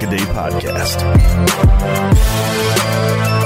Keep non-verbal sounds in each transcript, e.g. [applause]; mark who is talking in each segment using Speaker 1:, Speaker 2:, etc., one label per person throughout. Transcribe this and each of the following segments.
Speaker 1: This is the Pack a Day Podcast.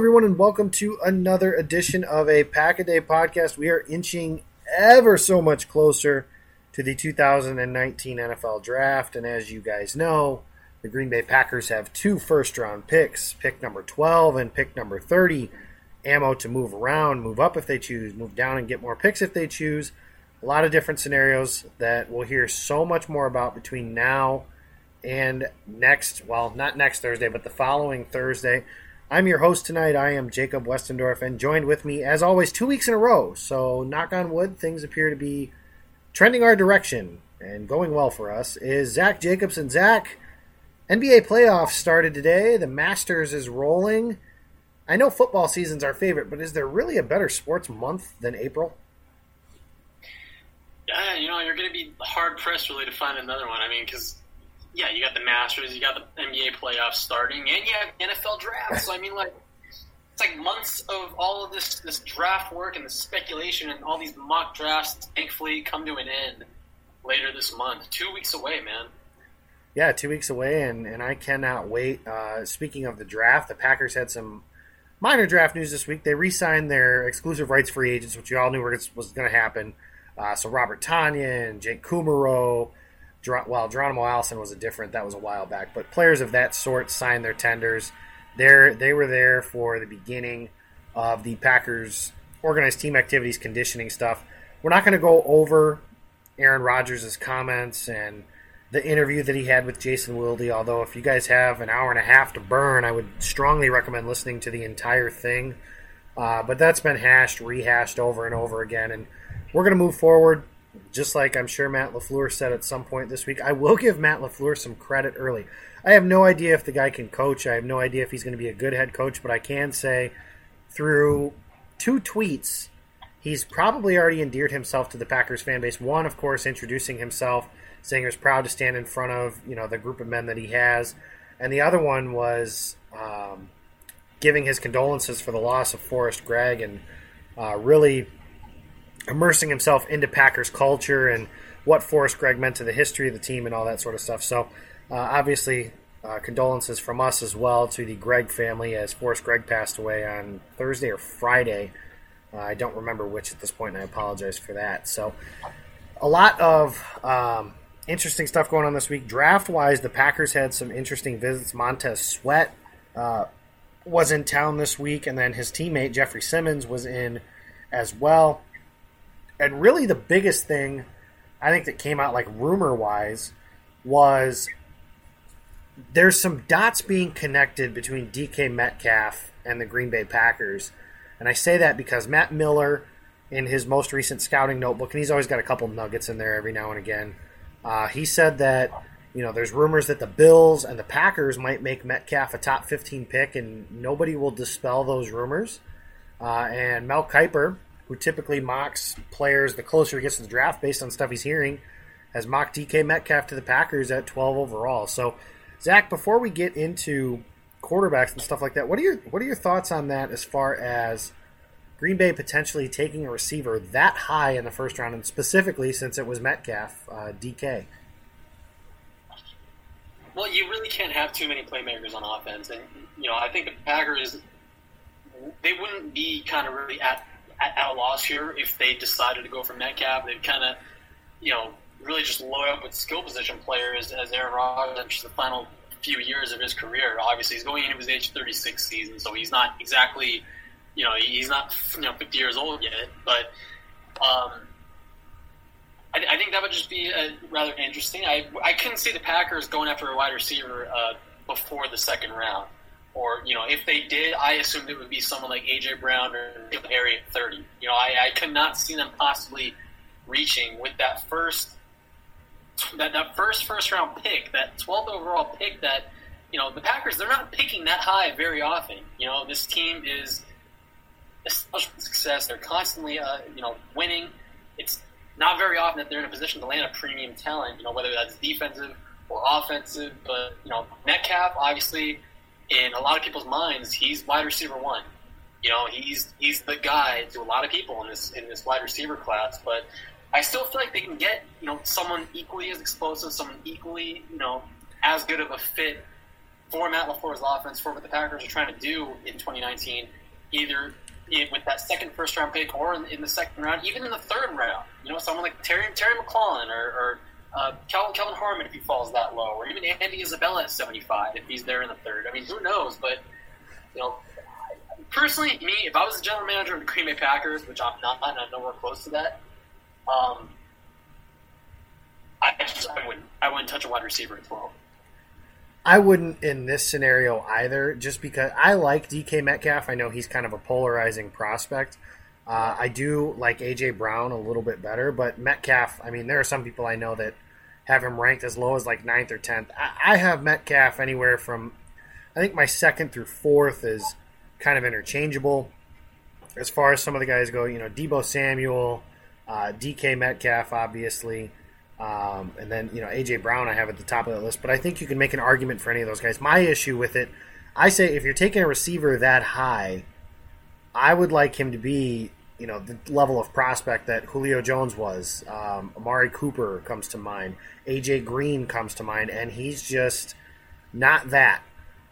Speaker 2: Everyone, and welcome to another edition of a Pack a Day podcast. We are inching ever so much closer to the 2019 NFL Draft, and as you guys know, the Green Bay Packers have two first round picks pick number 12 and pick number 30. Ammo to move around, move up if they choose, move down and get more picks if they choose. A lot of different scenarios that we'll hear so much more about between now and next, well, not next Thursday, but the following Thursday. I'm your host tonight. I am Jacob Westendorf, and joined with me, as always, two weeks in a row. So, knock on wood, things appear to be trending our direction and going well for us. Is Zach Jacobson? Zach, NBA playoffs started today. The Masters is rolling. I know football season's our favorite, but is there really a better sports month than April?
Speaker 3: Yeah, you know, you're going to be hard pressed really to find another one. I mean, because yeah, you got the Masters, you got the NBA playoffs starting, and you have NFL drafts. So I mean, like it's like months of all of this this draft work and the speculation and all these mock drafts. Thankfully, come to an end later this month. Two weeks away, man.
Speaker 2: Yeah, two weeks away, and, and I cannot wait. Uh, speaking of the draft, the Packers had some minor draft news this week. They re-signed their exclusive rights free agents, which you all knew was going to happen. Uh, so Robert Tonyan, Jake Kumerow, well, Geronimo Allison was a different. That was a while back, but players of that sort signed their tenders. They they were there for the beginning of the Packers organized team activities, conditioning stuff. We're not going to go over Aaron Rodgers' comments and the interview that he had with Jason Wilde. Although, if you guys have an hour and a half to burn, I would strongly recommend listening to the entire thing. Uh, but that's been hashed, rehashed over and over again, and we're going to move forward. Just like I'm sure Matt LaFleur said at some point this week, I will give Matt LaFleur some credit early. I have no idea if the guy can coach. I have no idea if he's going to be a good head coach, but I can say through two tweets, he's probably already endeared himself to the Packers fan base. One, of course, introducing himself, saying he's proud to stand in front of you know the group of men that he has, and the other one was um, giving his condolences for the loss of Forrest Gregg and uh, really immersing himself into Packers culture and what Forrest Gregg meant to the history of the team and all that sort of stuff. So, uh, obviously, uh, condolences from us as well to the Gregg family as Forrest Gregg passed away on Thursday or Friday. Uh, I don't remember which at this point, and I apologize for that. So, a lot of um, interesting stuff going on this week. Draft wise, the Packers had some interesting visits. Montez Sweat uh, was in town this week, and then his teammate Jeffrey Simmons was in as well. And really, the biggest thing I think that came out like rumor wise was there's some dots being connected between DK Metcalf and the Green Bay Packers. And I say that because Matt Miller, in his most recent scouting notebook, and he's always got a couple nuggets in there every now and again, uh, he said that, you know, there's rumors that the Bills and the Packers might make Metcalf a top 15 pick, and nobody will dispel those rumors. Uh, and Mel Kiper, who typically mocks players the closer he gets to the draft based on stuff he's hearing, has mocked DK Metcalf to the Packers at 12 overall. So Zach, before we get into quarterbacks and stuff like that, what are your what are your thoughts on that as far as Green Bay potentially taking a receiver that high in the first round, and specifically since it was Metcalf, uh, DK?
Speaker 3: Well, you really can't have too many playmakers on offense, and you know I think the Packers they wouldn't be kind of really at, at, a loss here if they decided to go for Metcalf. They'd kind of you know really just load up with skill position players as Aaron Rodgers the final few years of his career. Obviously, he's going into his age 36 season, so he's not exactly, you know, he's not you know 50 years old yet. But um, I, I, think that would just be uh, rather interesting. I I couldn't see the Packers going after a wide receiver uh, before the second round. Or you know, if they did, I assumed it would be someone like AJ Brown or at 30. You know, I, I could not see them possibly reaching with that first that, that first first round pick, that 12th overall pick that, you know, the Packers, they're not picking that high very often. You know, this team is success. They're constantly, uh, you know, winning. It's not very often that they're in a position to land a premium talent, you know, whether that's defensive or offensive. But, you know, Metcalf, obviously, in a lot of people's minds, he's wide receiver one. You know, he's he's the guy to a lot of people in this in this wide receiver class. But I still feel like they can get you know someone equally as explosive, someone equally you know as good of a fit for Matt LaFleur's offense for what the Packers are trying to do in 2019, either with that second first round pick or in, the second round, even in the third round. You know, someone like Terry Terry McLaurin or, or uh, Kelvin, Kelvin Harmon if he falls that low, or even Andy Isabella at 75 if he's there in the third. I mean, who knows? But you know, personally, me, if I was the general manager of the Green Bay Packers, which I'm not, and I'm nowhere close to that. Um, I just I wouldn't I wouldn't touch a wide receiver at twelve.
Speaker 2: I wouldn't in this scenario either, just because I like DK Metcalf. I know he's kind of a polarizing prospect. Uh, I do like AJ Brown a little bit better, but Metcalf. I mean, there are some people I know that have him ranked as low as like ninth or tenth. I, I have Metcalf anywhere from, I think my second through fourth is kind of interchangeable. As far as some of the guys go, you know, Deebo Samuel, uh, DK Metcalf, obviously. Um, and then, you know, AJ Brown I have at the top of the list. But I think you can make an argument for any of those guys. My issue with it, I say if you're taking a receiver that high, I would like him to be, you know, the level of prospect that Julio Jones was. Um, Amari Cooper comes to mind. AJ Green comes to mind. And he's just not that.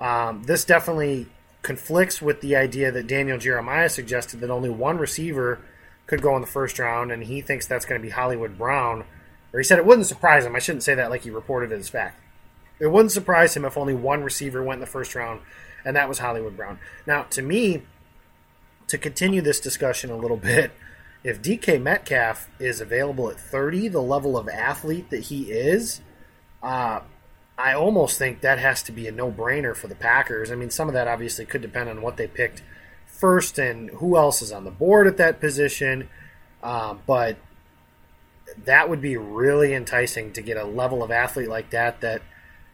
Speaker 2: Um, this definitely conflicts with the idea that Daniel Jeremiah suggested that only one receiver – could go in the first round, and he thinks that's going to be Hollywood Brown. Or he said it wouldn't surprise him. I shouldn't say that like he reported it as fact. It wouldn't surprise him if only one receiver went in the first round, and that was Hollywood Brown. Now, to me, to continue this discussion a little bit, if DK Metcalf is available at 30, the level of athlete that he is, uh, I almost think that has to be a no brainer for the Packers. I mean, some of that obviously could depend on what they picked first and who else is on the board at that position. Um, but that would be really enticing to get a level of athlete like that. That,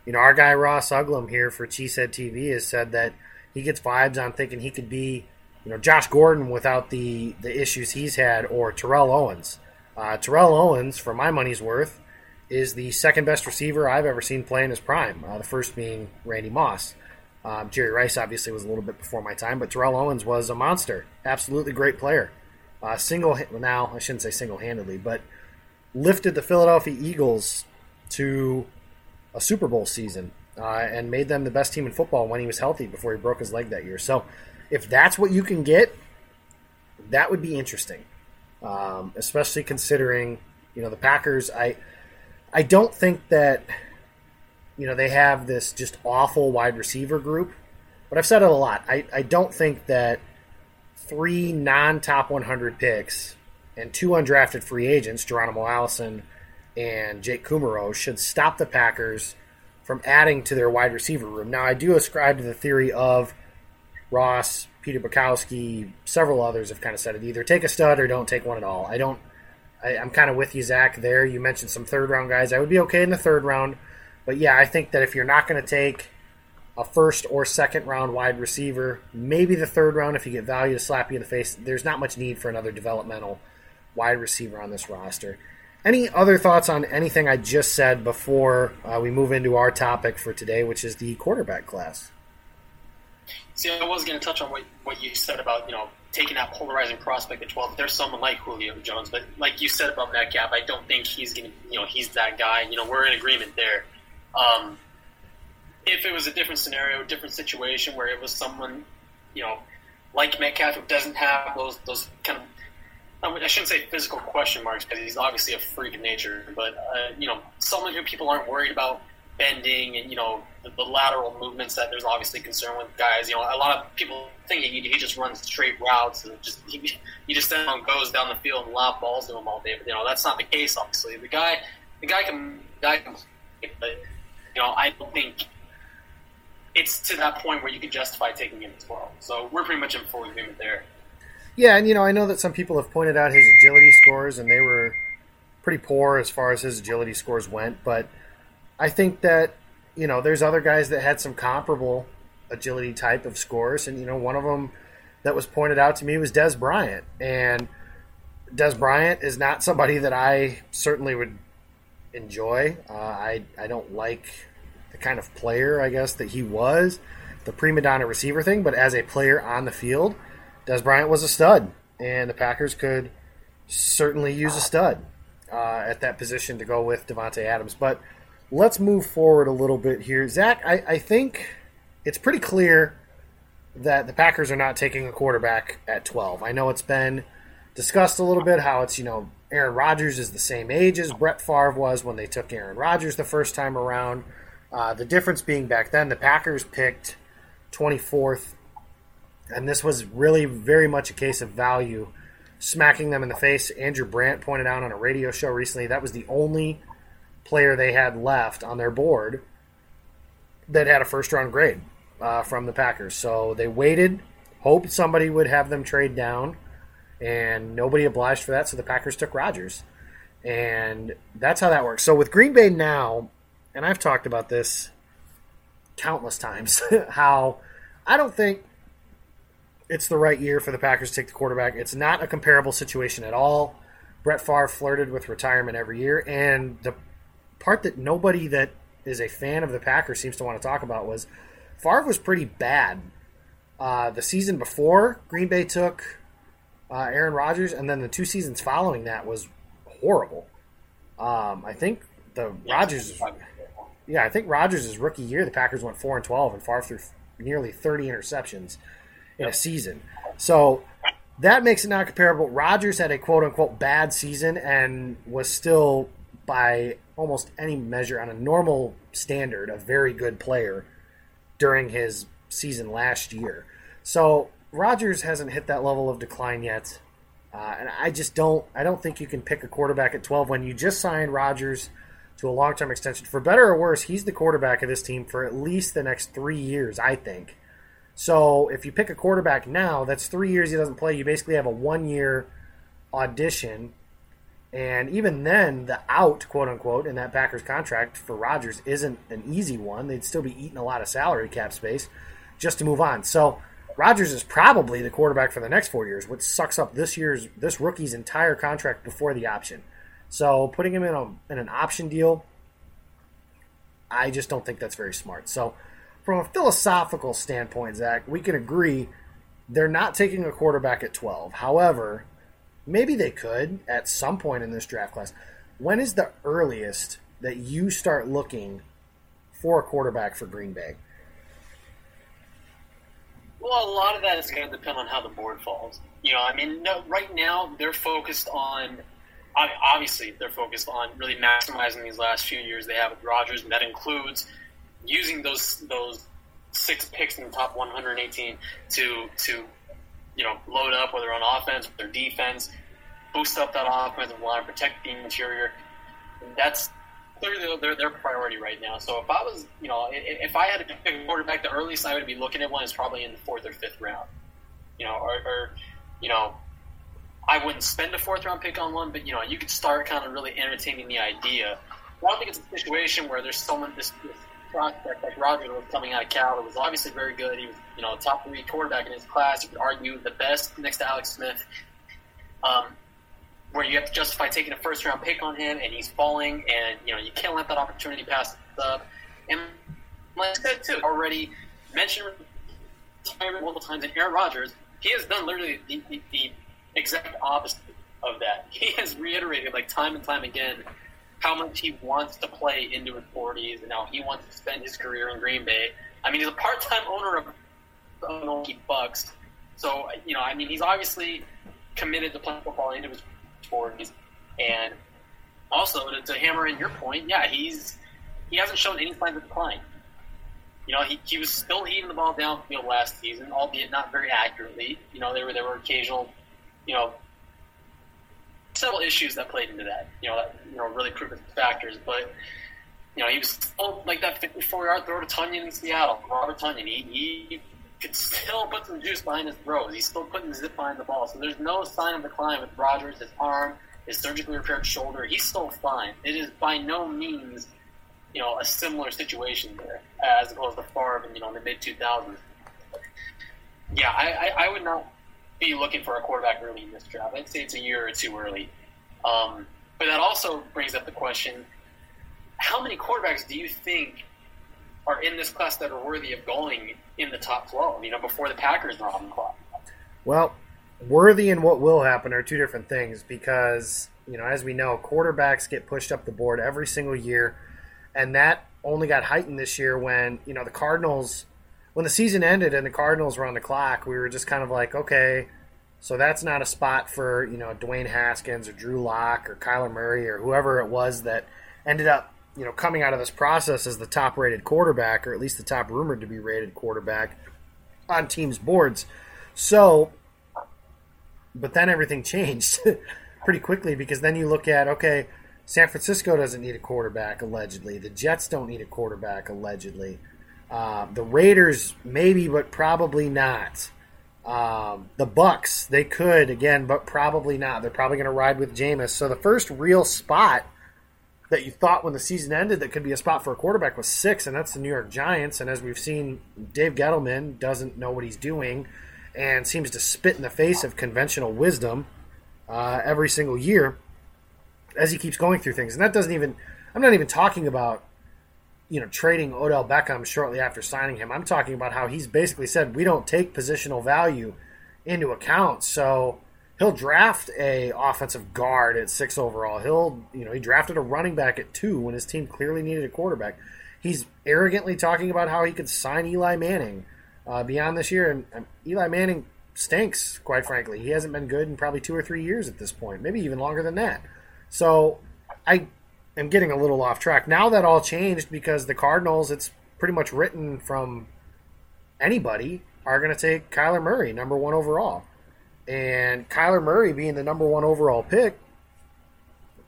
Speaker 2: you know, our guy Ross Uglem here for Cheesehead TV has said that he gets vibes on thinking he could be, you know, Josh Gordon without the, the issues he's had or Terrell Owens. Uh, Terrell Owens, for my money's worth, is the second best receiver I've ever seen play in his prime. Uh, the first being Randy Moss. Um, Jerry Rice obviously was a little bit before my time, but Terrell Owens was a monster. Absolutely great player. Uh, single now I shouldn't say single handedly, but lifted the Philadelphia Eagles to a Super Bowl season uh, and made them the best team in football when he was healthy before he broke his leg that year. So if that's what you can get, that would be interesting, um, especially considering you know the Packers. I I don't think that you know they have this just awful wide receiver group, but I've said it a lot. I, I don't think that three non top 100 picks and two undrafted free agents, Geronimo Allison and Jake Kumerow, should stop the Packers from adding to their wide receiver room. Now, I do ascribe to the theory of Ross, Peter Bukowski, several others have kind of said it either take a stud or don't take one at all. I don't I, am kind of with you, Zach. There, you mentioned some third round guys. I would be okay in the third round, but yeah, I think that if you're not going to take a first or second round wide receiver, maybe the third round if you get value to slap you in the face. There's not much need for another developmental wide receiver on this roster. Any other thoughts on anything I just said before uh, we move into our topic for today, which is the quarterback class?
Speaker 3: See, I was going to touch on what, what you said about, you know, taking that polarizing prospect at 12. There's someone like Julio Jones, but like you said about Metcalf, I don't think he's going to, you know, he's that guy. You know, we're in agreement there. Um, if it was a different scenario, a different situation where it was someone, you know, like Metcalf who doesn't have those those kind of I shouldn't say physical question marks because he's obviously a freak of nature, but uh, you know, someone who people aren't worried about bending and you know the, the, lateral movements that there's obviously concern with guys. You know, a lot of people think he, he just runs straight routes and just he, he just then goes down the field and lob balls to him all day. But you know, that's not the case. Obviously, the guy the guy can the guy can, but you know, I don't think it's to that point where you can justify taking him as well. So we're pretty much in full agreement there.
Speaker 2: Yeah, and you know, I know that some people have pointed out his agility scores, and they were pretty poor as far as his agility scores went. But I think that you know, there's other guys that had some comparable agility type of scores, and you know, one of them that was pointed out to me was Dez Bryant, and Dez Bryant is not somebody that I certainly would enjoy. Uh, I I don't like the kind of player I guess that he was, the prima donna receiver thing, but as a player on the field Dez Bryant was a stud, and the Packers could certainly use a stud uh, at that position to go with Davante Adams. But let's move forward a little bit here. Zach, I, I think it's pretty clear that the Packers are not taking a quarterback at 12. I know it's been discussed a little bit how it's, you know, Aaron Rodgers is the same age as Brett Favre was when they took Aaron Rodgers the first time around. Uh, the difference being back then, the Packers picked 24th and this was really very much a case of value smacking them in the face. Andrew Brandt pointed out on a radio show recently that was the only player they had left on their board that had a first round grade uh, from the Packers. So they waited, hoped somebody would have them trade down, and nobody obliged for that. So the Packers took Rodgers. And that's how that works. So with Green Bay now, and I've talked about this countless times, [laughs] how I don't think it's the right year for the Packers to take the quarterback. It's not a comparable situation at all. Brett Favre flirted with retirement every year, and the part that nobody that is a fan of the Packers seems to want to talk about was Favre was pretty bad. Uh, the season before Green Bay took uh, Aaron Rodgers, and then the two seasons following that was horrible. Um, I think the Rodgers, yeah, I think Rodgers' rookie year, the Packers went four and twelve, and Favre threw nearly thirty interceptions in a season. So that makes it not comparable. Rodgers had a quote unquote bad season and was still, by almost any measure, on a normal standard, a very good player during his season last year. So Rodgers hasn't hit that level of decline yet. Uh, and I just don't I don't think you can pick a quarterback at 12 when you just signed Rodgers to a long-term extension. For better or worse, he's the quarterback of this team for at least the next 3 years, I think. So, if you pick a quarterback now, that's 3 years he doesn't play. You basically have a 1-year audition. And even then, the out, quote unquote, in that Packers contract for Rodgers isn't an easy one. They'd still be eating a lot of salary cap space just to move on. So, Rodgers is probably the quarterback for the next four years, which sucks up this year's this rookie's entire contract before the option. So putting him in a in an option deal, I just don't think that's very smart. So from a philosophical standpoint, Zach, we can agree they're not taking a quarterback at twelve. However, maybe they could at some point in this draft class. When is the earliest that you start looking for a quarterback for Green Bay?
Speaker 3: Well, a lot of that is going to depend on how the board falls. You know, I mean, no, right now they're focused on. Obviously, they're focused on really maximizing these last few years they have with Rodgers, and that includes using those those six picks in the top 118 to to you know load up whether on offense or defense, boost up that offensive line, protect the interior. That's clearly their, their priority right now. So if I was, you know, if I had to pick a quarterback, the earliest I would be looking at one is probably in the fourth or fifth round. You know, or, or you know, I wouldn't spend a fourth round pick on one, but you know, you could start kind of really entertaining the idea. I don't think it's a situation where there's someone this prospect like Roger was coming out of Cal that was obviously very good. He was, you know, a top three quarterback in his class. You could argue the best next to Alex Smith. Um, where you have to justify taking a first round pick on him and he's falling and you know you can't let that opportunity pass up. And like I said too, already mentioned retirement multiple times, and Aaron Rodgers, he has done literally the, the, the exact opposite of that. [laughs] He has reiterated like time and time again how much he wants to play into his 40s and how he wants to spend his career in Green Bay. I mean, he's a part-time owner of the Milwaukee Bucks, so you know, I mean, he's obviously committed to playing football into his forties. And also to, to, hammer in your point, yeah, he's he hasn't shown any signs of decline. You know, he, he was still heating the ball downfield last season, albeit not very accurately. You know, there were there were occasional, you know, several issues that played into that. You know, that you know really proven factors, but. You know, he was still like that 54 yard throw to Tonyan in Seattle. Robert Tonyan, he, he could still put some juice behind his throws. He's still putting zip behind the ball. So there's no sign of decline with Rodgers, his arm, his surgically repaired shoulder. He's still fine. It is by no means, you know, a similar situation there as opposed to Favre in, you know, in the mid 2000s. Yeah, I, I, I, would not be looking for a quarterback early in this draft. I'd say it's a year or two early. Um, but that also brings up the question how many quarterbacks do you think are in this class that are worthy of going in the top 12, you know, before the Packers are on the clock.
Speaker 2: Well, worthy and what will happen are two different things because, you know, as we know, quarterbacks get pushed up the board every single year. And that only got heightened this year when, you know, the Cardinals, when the season ended and the Cardinals were on the clock, we were just kind of like, okay, so that's not a spot for, you know, Dwayne Haskins or Drew Lock or Kyler Murray or whoever it was that ended up you know, coming out of this process as the top rated quarterback, or at least the top rumored to be rated quarterback on teams' boards. So, but then everything [laughs] changed pretty quickly because then you look at, okay, San Francisco doesn't need a quarterback, allegedly. The Jets don't need a quarterback, allegedly. Uh, the Raiders, maybe, but probably not. Um, the Bucs, they could again, but probably not. They're probably going to ride with Jameis. So the first real spot that you thought when the season ended that could be a spot for a quarterback was six, and that's the New York Giants. And as we've seen, Dave Gettleman doesn't know what he's doing and seems to spit in the face of conventional wisdom uh, every single year as he keeps going through things. And that doesn't even, I'm not even talking about, you know, trading Odell Beckham shortly after signing him. I'm talking about how he's basically said we don't take positional value into account. So he'll draft a offensive guard at six overall. He'll you know he drafted a running back at two when his team clearly needed a quarterback. He's arrogantly talking about how he could sign Eli Manning uh, beyond this year, and Eli Manning stinks. Quite frankly, he hasn't been good in probably two or three years at this point, maybe even longer than that. So I am getting a little off track. Now that all changed because the Cardinals, it's pretty much written from anybody are going to take Kyler Murray, number one overall. And Kyler Murray being the number one overall pick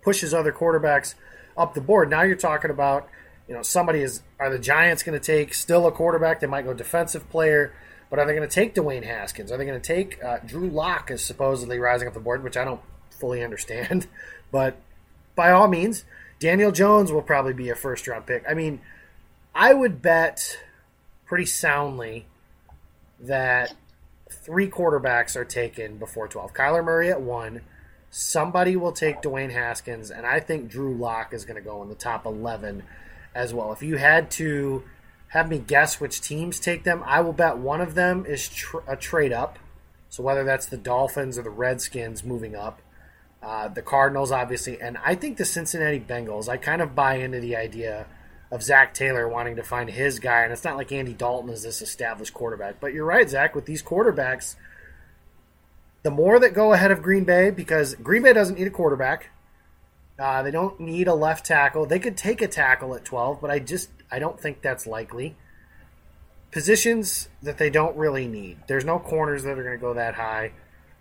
Speaker 2: pushes other quarterbacks up the board. Now you're talking about, you know, somebody is, are the Giants going to take still a quarterback? They might go defensive player, but are they going to take Dwayne Haskins? Are they going to take uh, Drew Lock is supposedly rising up the board, which I don't fully [laughs] understand. But by all means, Daniel Jones will probably be a first round pick. I mean, I would bet pretty soundly that three quarterbacks are taken before 12. Kyler Murray at one. Somebody will take Dwayne Haskins, and I think Drew Lock is going to go in the top 11 as well. If you had to have me guess which teams take them, I will bet one of them is tr- a trade up. So whether that's the Dolphins or the Redskins moving up, uh, the Cardinals obviously, and I think the Cincinnati Bengals. I kind of buy into the idea of Zac Taylor wanting to find his guy, and it's not like Andy Dalton is this established quarterback. But you're right, Zach. With these quarterbacks, the more that go ahead of Green Bay, because Green Bay doesn't need a quarterback. Uh, they don't need a left tackle. They could take a tackle at 12, but I just I don't think that's likely. Positions that they don't really need. There's no corners that are going to go that high.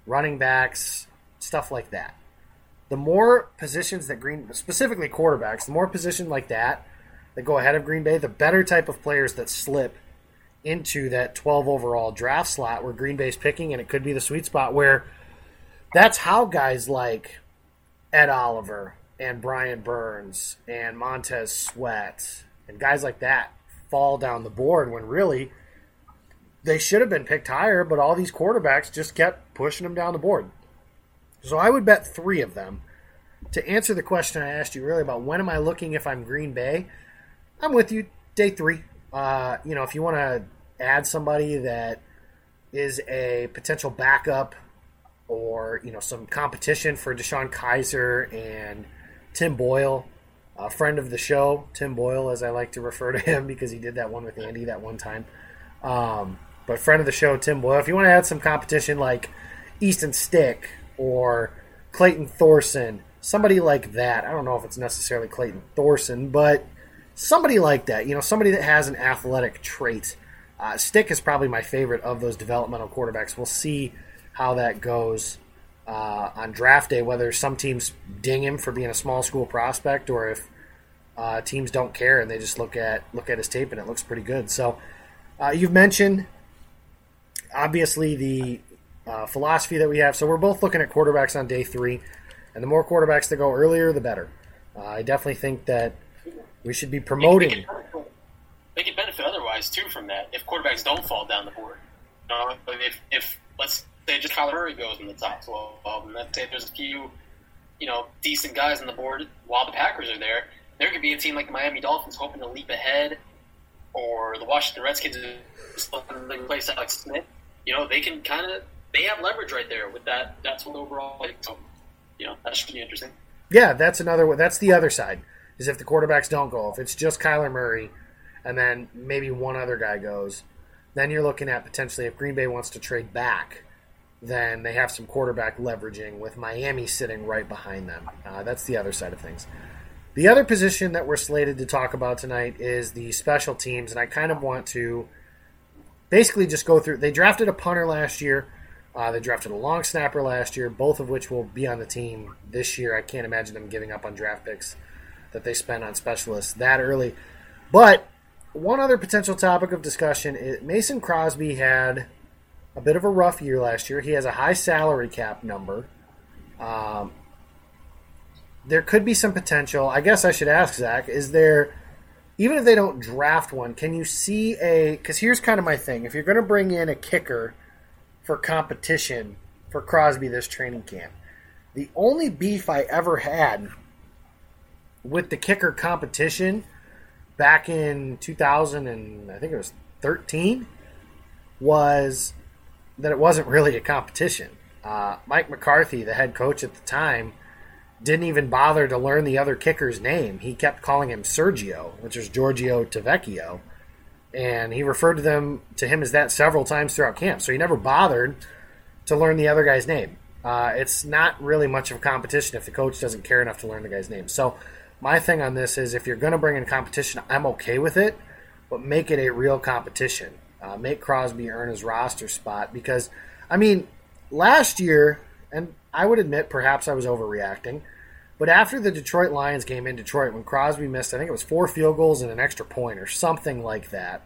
Speaker 2: Running backs, stuff like that. The more positions that Green, specifically quarterbacks, the more position like that that go ahead of Green Bay, the better type of players that slip into that 12 overall draft slot where Green Bay's picking, and it could be the sweet spot where that's how guys like Ed Oliver and Brian Burns and Montez Sweat and guys like that fall down the board when really they should have been picked higher, but all these quarterbacks just kept pushing them down the board. So I would bet three of them. To answer the question I asked you earlier about when am I looking if I'm Green Bay, I'm with you. Day three. Uh, you know, if you want to add somebody that is a potential backup or you know some competition for DeShone Kizer and Tim Boyle, a friend of the show, Tim Boyle, as I like to refer to him [laughs] because he did that one with Andy that one time. Um, but friend of the show, Tim Boyle. If you want to add some competition like Easton Stick or Clayton Thorson, somebody like that. I don't know if it's necessarily Clayton Thorson, but somebody like that. You know, somebody that has an athletic trait. Uh, Stick is probably my favorite of those developmental quarterbacks. We'll see how that goes uh, on draft day. Whether some teams ding him for being a small school prospect, or if uh, teams don't care and they just look at look at his tape and it looks pretty good. So uh, you've mentioned obviously the uh, philosophy that we have. So we're both looking at quarterbacks on day three, and the more quarterbacks that go earlier, the better. Uh, I definitely think that we should be promoting.
Speaker 3: They can benefit otherwise too from that if quarterbacks don't fall down the board. If, if let's say just Kyler Murray goes in the top twelve, and let's say there's a few, you know, decent guys on the board while the Packers are there, there could be a team like the Miami Dolphins hoping to leap ahead, or the Washington Redskins replace Alex Smith. You know, they can kind of they have leverage right there with that. That's what overall. Like, so, you know, that should be interesting.
Speaker 2: Yeah, that's another. That's the other side. Is if the quarterbacks don't go, if it's just Kyler Murray, and then maybe one other guy goes, then you're looking at potentially if Green Bay wants to trade back, then they have some quarterback leveraging with Miami sitting right behind them. Uh, that's the other side of things. The other position that we're slated to talk about tonight is the special teams, and I kind of want to basically just go through. They drafted a punter last year. Uh, they drafted a long snapper last year, both of which will be on the team this year. I can't imagine them giving up on draft picks that they spent on specialists that early. But one other potential topic of discussion is Mason Crosby had a bit of a rough year last year. He has a high salary cap number. Um, there could be some potential. I guess I should ask Zach: Is there, even if they don't draft one, can you see a? Because here's kind of my thing: if you're going to bring in a kicker for competition for Crosby this training camp. The only beef I ever had with the kicker competition back in 2000 and I think it was 13 was that it wasn't really a competition. Uh, Mike McCarthy, the head coach at the time, didn't even bother to learn the other kicker's name. He kept calling him Sergio, which is Giorgio Tavecchio and he referred to them to him as that several times throughout camp. So he never bothered to learn the other guy's name. Uh, it's not really much of a competition if the coach doesn't care enough to learn the guy's name. So my thing on this is if you're going to bring in competition, I'm okay with it, but make it a real competition. uh, make Crosby earn his roster spot because, I mean, last year, and I would admit perhaps I was overreacting, but after the Detroit Lions game in Detroit, when Crosby missed, I think it was four field goals and an extra point or something like that,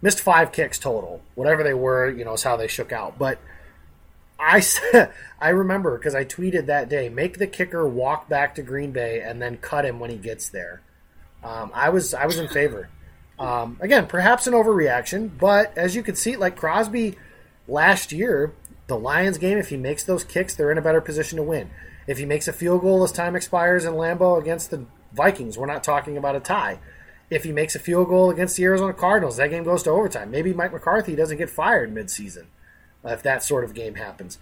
Speaker 2: missed five kicks total. Whatever they were, you know, is how they shook out. But I [laughs] I remember because I tweeted that day, make the kicker walk back to Green Bay and then cut him when he gets there. Um, I was I was in favor. Um, again, perhaps an overreaction, but as you can see, like Crosby last year, the Lions game, if he makes those kicks, they're in a better position to win. If he makes a field goal as time expires in Lambeau against the Vikings, we're not talking about a tie. If he makes a field goal against the Arizona Cardinals, that game goes to overtime. Maybe Mike McCarthy doesn't get fired midseason uh, if that sort of game happens.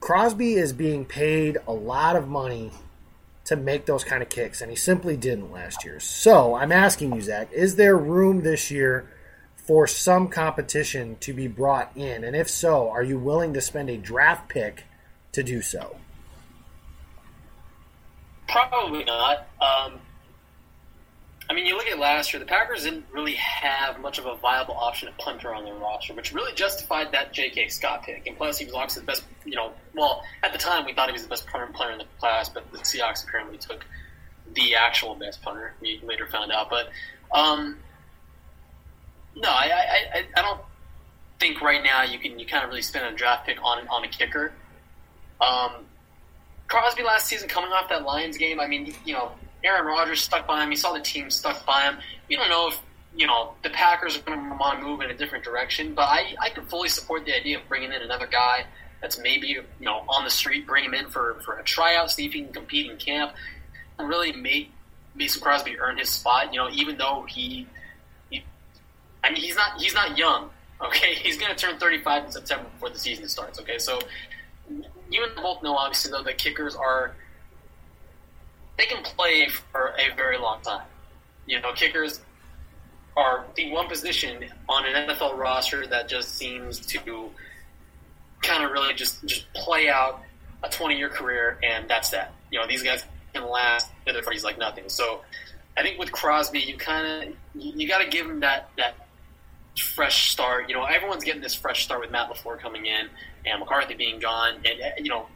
Speaker 2: Crosby is being paid a lot of money to make those kind of kicks, and he simply didn't last year. So I'm asking you, Zach, is there room this year for some competition to be brought in? And if so, are you willing to spend a draft pick to do so?
Speaker 3: Probably not. Um, I mean, you look at last year, the Packers didn't really have much of a viable option at punter on their roster, which really justified that J.K. Scott pick. And plus, he was obviously the best, you know, well, at the time we thought he was the best punter player in the class, but the Seahawks apparently took the actual best punter. We later found out. But, um, no, I, I, I don't think right now you can you kind of really spend a draft pick on on a kicker. Um, Crosby last season coming off that Lions game, I mean, you know, Aaron Rodgers stuck by him. You saw the team stuck by him. You don't know if you know the Packers are going to want to move in a different direction, but I I can fully support the idea of bringing in another guy that's maybe you know on the street, bring him in for for a tryout, see if he can compete in camp, and really make Mason Crosby earn his spot. You know, even though he, he I mean, he's not he's not young. Okay, [laughs] he's going to turn 35 in September before the season starts. Okay, so you and both know obviously though that kickers are they can play for a very long time. You know, kickers are the one position on an NFL roster that just seems to kind of really just just play out a 20 year career and that's that. You know, these guys can last their parties like nothing. So I think with Crosby, you kind of you, you got to give him that that fresh start. You know, everyone's getting this fresh start with Matt LaFleur coming in and McCarthy being gone, and you know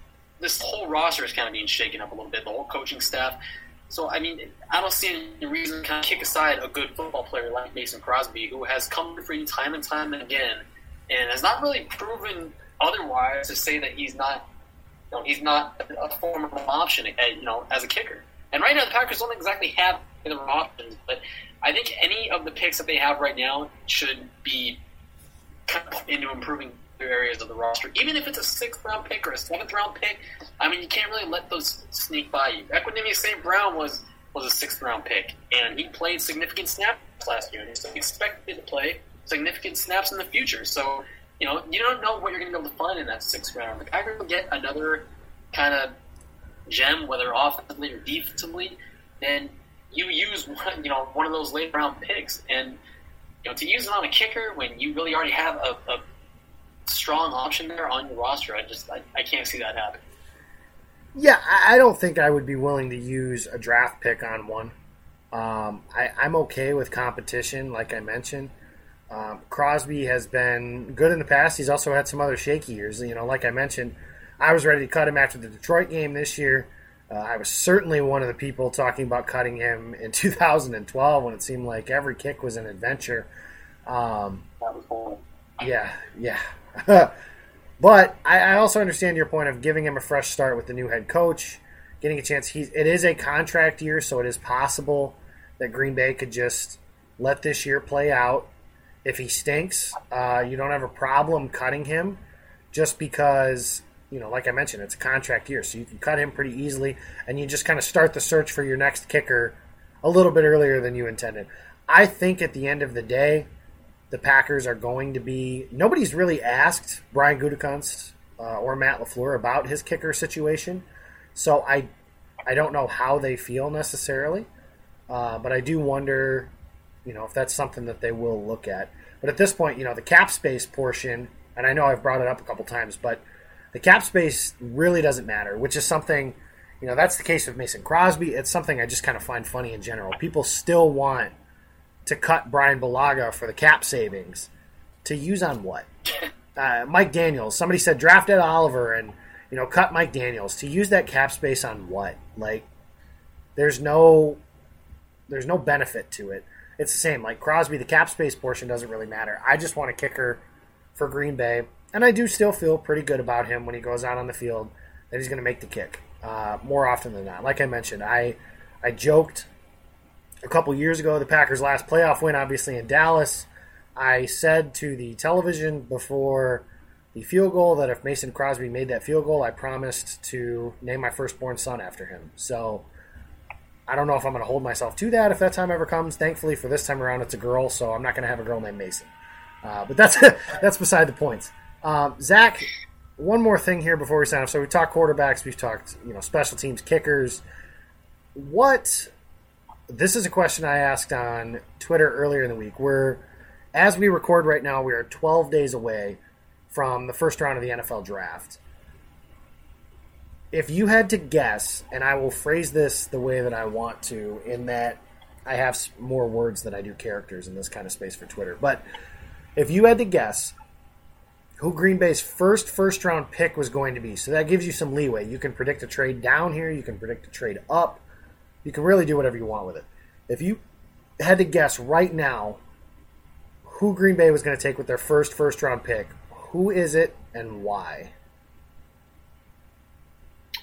Speaker 3: this whole roster is kind of being shaken up a little bit, the whole coaching staff. So, I mean, I don't see any reason to kind of kick aside a good football player like Mason Crosby, who has come for you time and time again, and has not really proven otherwise to say that he's not, you know, he's not a formidable option, eh, you know, as a kicker. And right now, the Packers don't exactly have the options, but I think any of the picks that they have right now should be kind of into improving areas of the roster. Even if it's a sixth round pick or a seventh round pick, I mean, you can't really let those sneak by you. Equanimeous St. Brown was was a sixth round pick, and he played significant snaps last year, so expected to play significant snaps in the future. So, you know, you don't know what you're going to be able to find in that sixth round. The Packers get another kind of gem, whether offensively or defensively, then you use one, you know, one of those late round picks, and you know, to use it on a kicker when you really already have a, a strong option there on your roster. I just I, I can't see that happen.
Speaker 2: Yeah, I don't think I would be willing to use a draft pick on one. Um, I, am okay with competition, like I mentioned. Um, Crosby has been good in the past. He's also had some other shaky years. You know, like I mentioned, I was ready to cut him after the Detroit game this year. Uh, I was certainly one of the people talking about cutting him in [laughs] 2012 when it seemed like every kick was an adventure. Um,
Speaker 3: that was cool.
Speaker 2: Yeah, yeah. [laughs] but I, I, also understand your point of giving him a fresh start with the new head coach, getting a chance. He, it is a contract year, so it is possible that Green Bay could just let this year play out. If he stinks, uh, you don't have a problem cutting him just because, you know, like I mentioned, it's a contract year, so you can cut him pretty easily, and you just kind of start the search for your next kicker a little bit earlier than you intended. I think at the end of the day, the Packers are going to be. Nobody's really asked Brian Gutekunst uh, or Matt LaFleur about his kicker situation, so I I don't know how they feel necessarily, uh, but I do wonder, you know, if that's something that they will look at. But at this point, you know, the cap space portion, and I know I've brought it up a couple times, but the cap space really doesn't matter, which is something. You know, that's the case with Mason Crosby. It's something I just kind of find funny in general. People still want to cut Brian Bulaga for the cap savings. to use on what? [laughs] Uh, Mike Daniels. Somebody said draft Ed Oliver and you know cut Mike Daniels to use that cap space on what? Like, there's no there's no benefit to it. It's the same. Like Crosby, the cap space portion doesn't really matter. I just want a kicker for Green Bay, and I do still feel pretty good about him when he goes out on the field that he's going to make the kick uh, more often than not. Like I mentioned, I I joked a couple years ago, the Packers' last playoff win, obviously in Dallas. I said to the television before the field goal that if Mason Crosby made that field goal, I promised to name my firstborn son after him. So I don't know if I'm going to hold myself to that if that time ever comes. Thankfully, for this time around, it's a girl, so I'm not going to have a girl named Mason. Uh, but that's [laughs] that's beside the points. Um, Zach, one more thing here before we sign off. So we talked quarterbacks, we've talked you know special teams, kickers. What? This is a question I asked on Twitter earlier in the week. Where, as we record right now, we are 12 days away from the first round of the NFL draft. If you had to guess, and I will phrase this the way that I want to, in that I have more words than I do characters in this kind of space for Twitter, but if you had to guess who Green Bay's first first round pick was going to be. So that gives you some leeway. You can predict a trade down here, you can predict a trade up. You can really do whatever you want with it. If you had to guess right now who Green Bay was going to take with their first first round pick, who is it and why?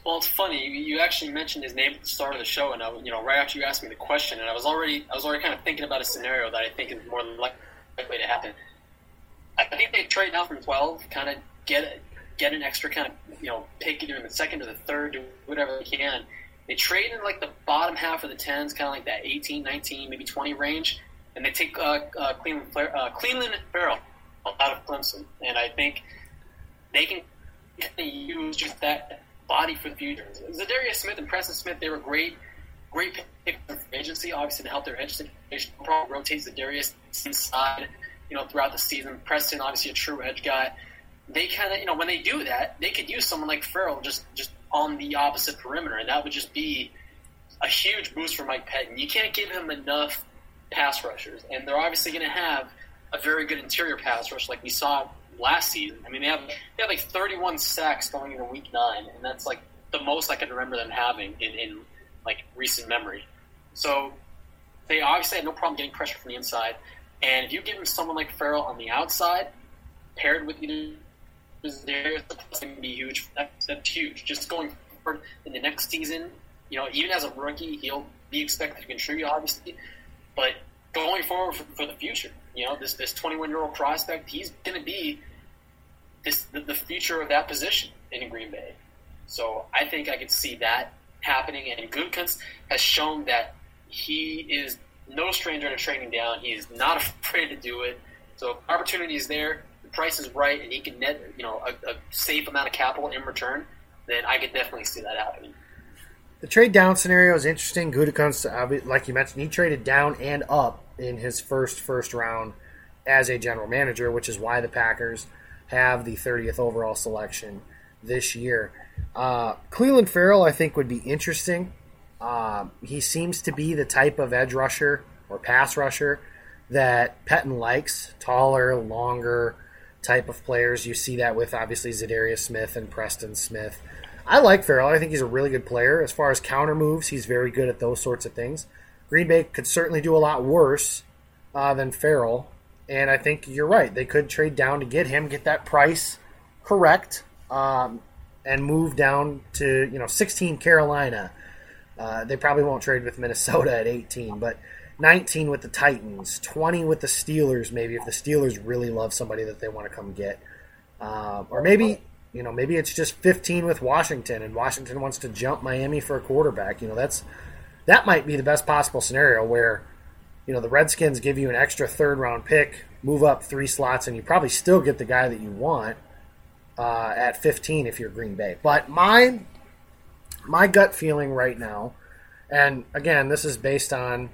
Speaker 3: Well, it's funny. You actually mentioned his name at the start of the show, and I, you know, right after you asked me the question, and I was already, I was already kind of thinking about a scenario that I think is more likely to happen. I think they trade now from twelve, kind of get get an extra kind of you know pick either in the second or the third, do whatever they can. They trade in like the bottom half of the tens, kind of like that 18, 19, maybe 20 range, and they take uh, uh, Clelin uh, Clelin Ferrell out of Clemson, and I think they can use just that body for the future. Za'Darius Smith and Preston Smith, they were great, great pick for agency, obviously to help their edge situation. Probably rotates Za'Darius inside you know, throughout the season. Preston, obviously a true edge guy. They kind of, you know, when they do that, they could use someone like Ferrell just just on the opposite perimeter, and that would just be a huge boost for Mike Pettine. You can't give him enough pass rushers, and they're obviously going to have a very good interior pass rush, like we saw last season. I mean, they have they have like 31 sacks going into Week Nine, and that's like the most I can remember them having in, in like recent memory. So they obviously had no problem getting pressure from the inside. And if you give him someone like Ferrell on the outside, paired with either Darius, that's going to be huge. That's, that's huge. Just going forward in the next season, you know, even as a rookie, he'll be expected to contribute, obviously. But going forward for, for the future, you know, this this 21 year old prospect, he's going to be this the, the future of that position in Green Bay. So I think I could see that happening. And Gutekunst has shown that he is no stranger to training down. He is not [laughs] afraid to do it. So opportunity is there, the price is right, and he can net you know a, a safe amount of capital in return, then I could definitely see that happening.
Speaker 2: The trade down scenario is interesting. Gutekunst, like you mentioned, he traded down and up in his first first round as a general manager, which is why the Packers have the 30th overall selection this year. Uh, Clelin Ferrell, I think, would be interesting. Um, he seems to be the type of edge rusher or pass rusher that Pettine likes. Taller, longer type of players. You see that with obviously Za'Darius Smith and Preston Smith. I like Ferrell. I think he's a really good player. As far as counter moves, he's very good at those sorts of things. Green Bay could certainly do a lot worse uh, than Ferrell. And I think you're right. They could trade down to get him, get that price correct, um, and move down to you know 16 Carolina, uh, they probably won't trade with Minnesota at 18, but 19 with the Titans, 20 with the Steelers, maybe if the Steelers really love somebody that they want to come get. Um, or maybe, you know, maybe it's just 15 with Washington and Washington wants to jump Miami for a quarterback. You know, that's that might be the best possible scenario where, you know, the Redskins give you an extra third round pick, move up three slots, and you probably still get the guy that you want uh, at 15 if you're Green Bay. But my my gut feeling right now, and again, this is based on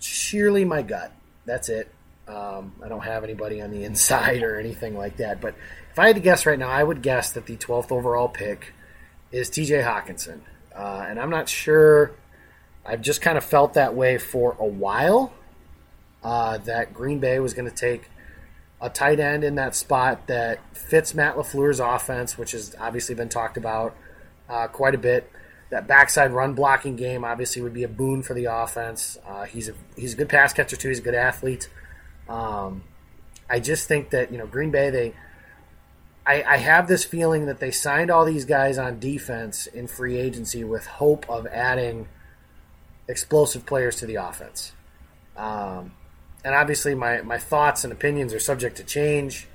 Speaker 2: sheerly my gut. That's it. Um, I don't have anybody on the [laughs] inside or anything like that. But if I had to guess right now, I would guess that the 12th overall pick is TJ Hockenson. Uh, and I'm not sure. I've just kind of felt that way for a while. Uh, that Green Bay was going to take a tight end in that spot that fits Matt LaFleur's offense, which has obviously been talked about uh, quite a bit. That backside run blocking game obviously would be a boon for the offense. Uh, he's a he's a good pass catcher too. He's a good athlete. Um, I just think that you know Green Bay they. I, I have this feeling that they signed all these guys on defense in free agency with hope of adding explosive players to the offense. Um, and obviously, my, my thoughts and opinions are subject to change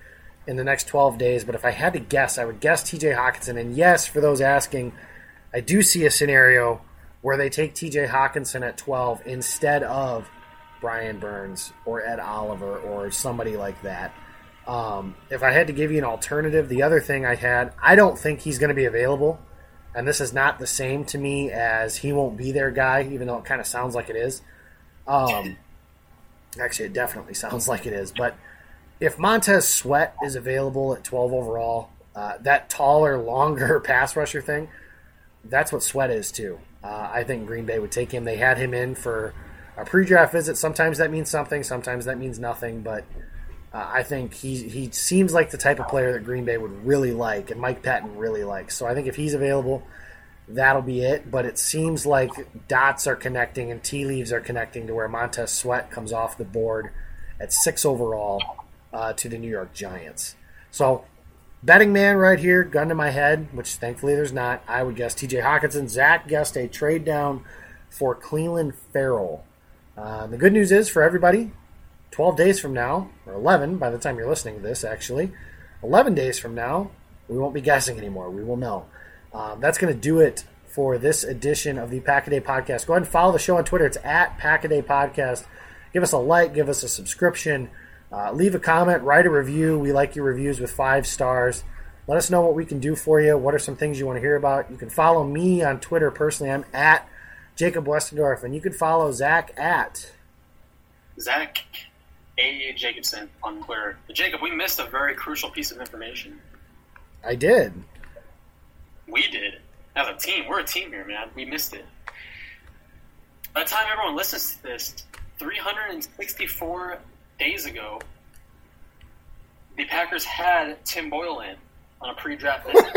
Speaker 2: in the next 12 days. But if I had to guess, I would guess TJ Hockenson. And yes, for those asking, I do see a scenario where they take TJ Hockenson at 12 instead of Brian Burns or Ed Oliver or somebody like that. Um, if I had to give you an alternative, the other thing I had, I don't think he's going to be available. And this is not the same to me as he won't be there guy, even though it kind of sounds like it is. Um, actually, it definitely sounds like it is. But if Montez Sweat is available at 12 overall, uh, that taller, longer [laughs] pass rusher thing, that's what Sweat is too. Uh, I think Green Bay would take him. They had him in for a pre-draft visit. Sometimes that means something. Sometimes that means nothing. But uh, I think he he seems like the type of player that Green Bay would really like, and Mike Pettine really likes. So I think if he's available, that'll be it. But it seems like dots are connecting and tea leaves are connecting to where Montez Sweat comes off the board at six overall uh, to the New York Giants. So betting man right here, gun to my head, which thankfully there's not. I would guess T.J. Hockenson. Zach guessed a trade down for Clelin Ferrell. Uh, the good news is for everybody, 12 days from now, or 11 by the time you're listening to this, actually, 11 days from now, we won't be guessing anymore. We will know. Um, that's going to do it for this edition of the Packaday Podcast. Go ahead and follow the show on Twitter. It's at Packaday Podcast. Give us a like, give us a subscription, uh, leave a comment, write a review. We like your reviews with five stars. Let us know what we can do for you. What are some things you want to hear about? You can follow me on Twitter personally. I'm at Jacob Westendorf, and you can follow Zach at
Speaker 3: Zach A. Jacobson on Twitter. Jacob, we missed a very crucial piece of information.
Speaker 2: I did.
Speaker 3: We did. As a team. We're a team here, man. We missed it. By the time everyone listens to this, 364 days ago, the Packers had Tim Boyle in on a pre-draft visit.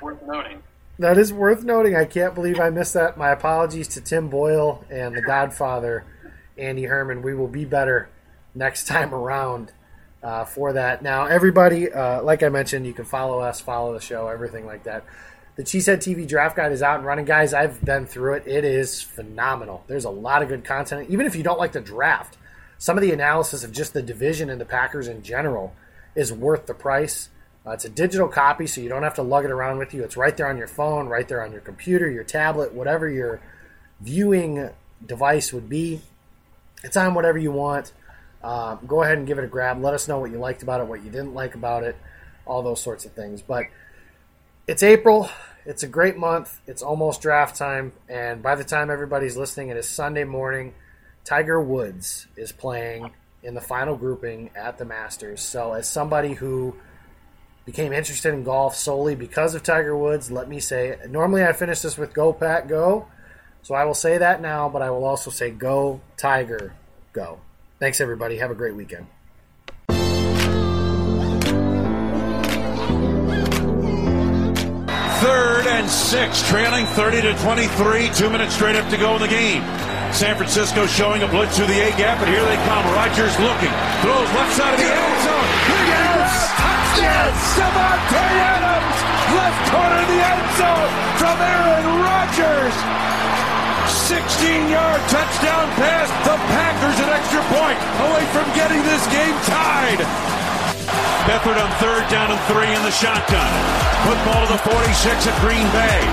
Speaker 3: Worth noting.
Speaker 2: That is worth noting. I can't believe I missed that. My apologies to Tim Boyle and the Godfather, Andy Herman. We will be better next time around uh, for that. Now, everybody, uh, like I mentioned, you can follow us, follow the show, everything like that. The Cheesehead TV draft guide is out and running, guys. I've been through it. It is phenomenal. There's a lot of good content. Even if you don't like the draft, some of the analysis of just the division and the Packers in general is worth the price. Uh, it's a digital copy, so you don't have to lug it around with you. It's right there on your phone, right there on your computer, your tablet, whatever your viewing device would be. It's on whatever you want. Uh, go ahead and give it a grab. Let us know what you liked about it, what you didn't like about it, all those sorts of things. But it's April. It's a great month. It's almost draft time. And by the time everybody's listening, it is Sunday morning. Tiger Woods is playing in the final grouping at the Masters. So, as somebody who became interested in golf solely because of Tiger Woods, let me say, normally I finish this with Go Pat Go. So I will say that now, but I will also say Go Tiger Go. Thanks, everybody. Have a great weekend.
Speaker 4: Third and six, trailing 30 to 23. Two minutes straight up to go in the game. San Francisco showing a blitz through the A gap, and here they come. Rodgers looking, throws left side of the end zone. Yes! Touchdown! Davante Adams, left corner of the end zone from Aaron Rodgers. 16-yard touchdown pass. The Packers an extra point away from getting this game tied. Beathard on third down and three in the shotgun. Football to the 46 at Green Bay.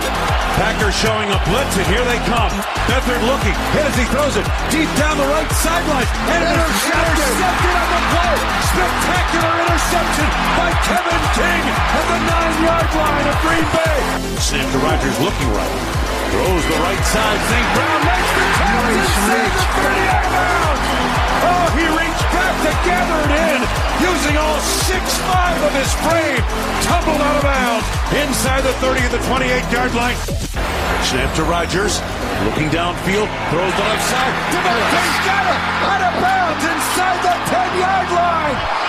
Speaker 4: Packers showing a blitz, and here they come. Beathard looking, hit as he throws it deep down the right sideline. And intercepted. intercepted on the play. Spectacular interception by Kevin King at the nine-yard line of Green Bay. Snap to Rodgers looking right. Throws the right side. St. Brown makes the catch. Nice reach. 38 pounds. Oh, he reached back to gather it in, using all six-five of his frame. Tumbled out of bounds inside the 30 of the 28-yard line. Snap to Rodgers. Looking downfield, throws the left side. Davante's got it! Out of bounds inside the 10-yard line!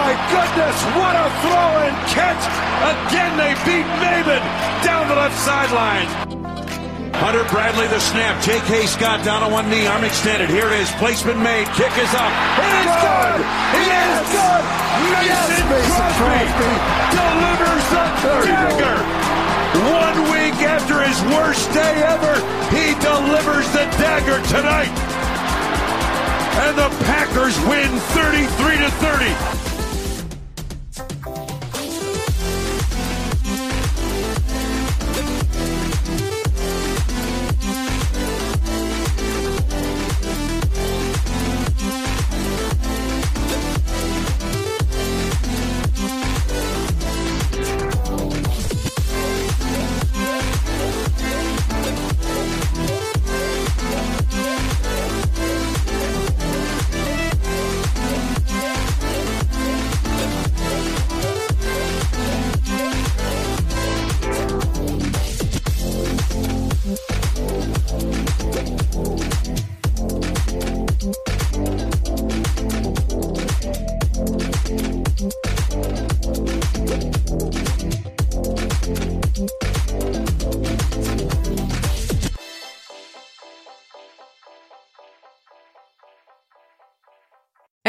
Speaker 4: My goodness, what a throw and catch! Again, they beat Maven down the left sideline. Hunter Bradley the snap. J.K. Scott down on one knee, arm extended. Here it is. Placement made. Kick is up. It is good. It yes. is good. Mason, yes, Mason Crosby, Crosby delivers the dagger. One week after his worst day ever, he delivers the dagger tonight. And the Packers win 33 to 30.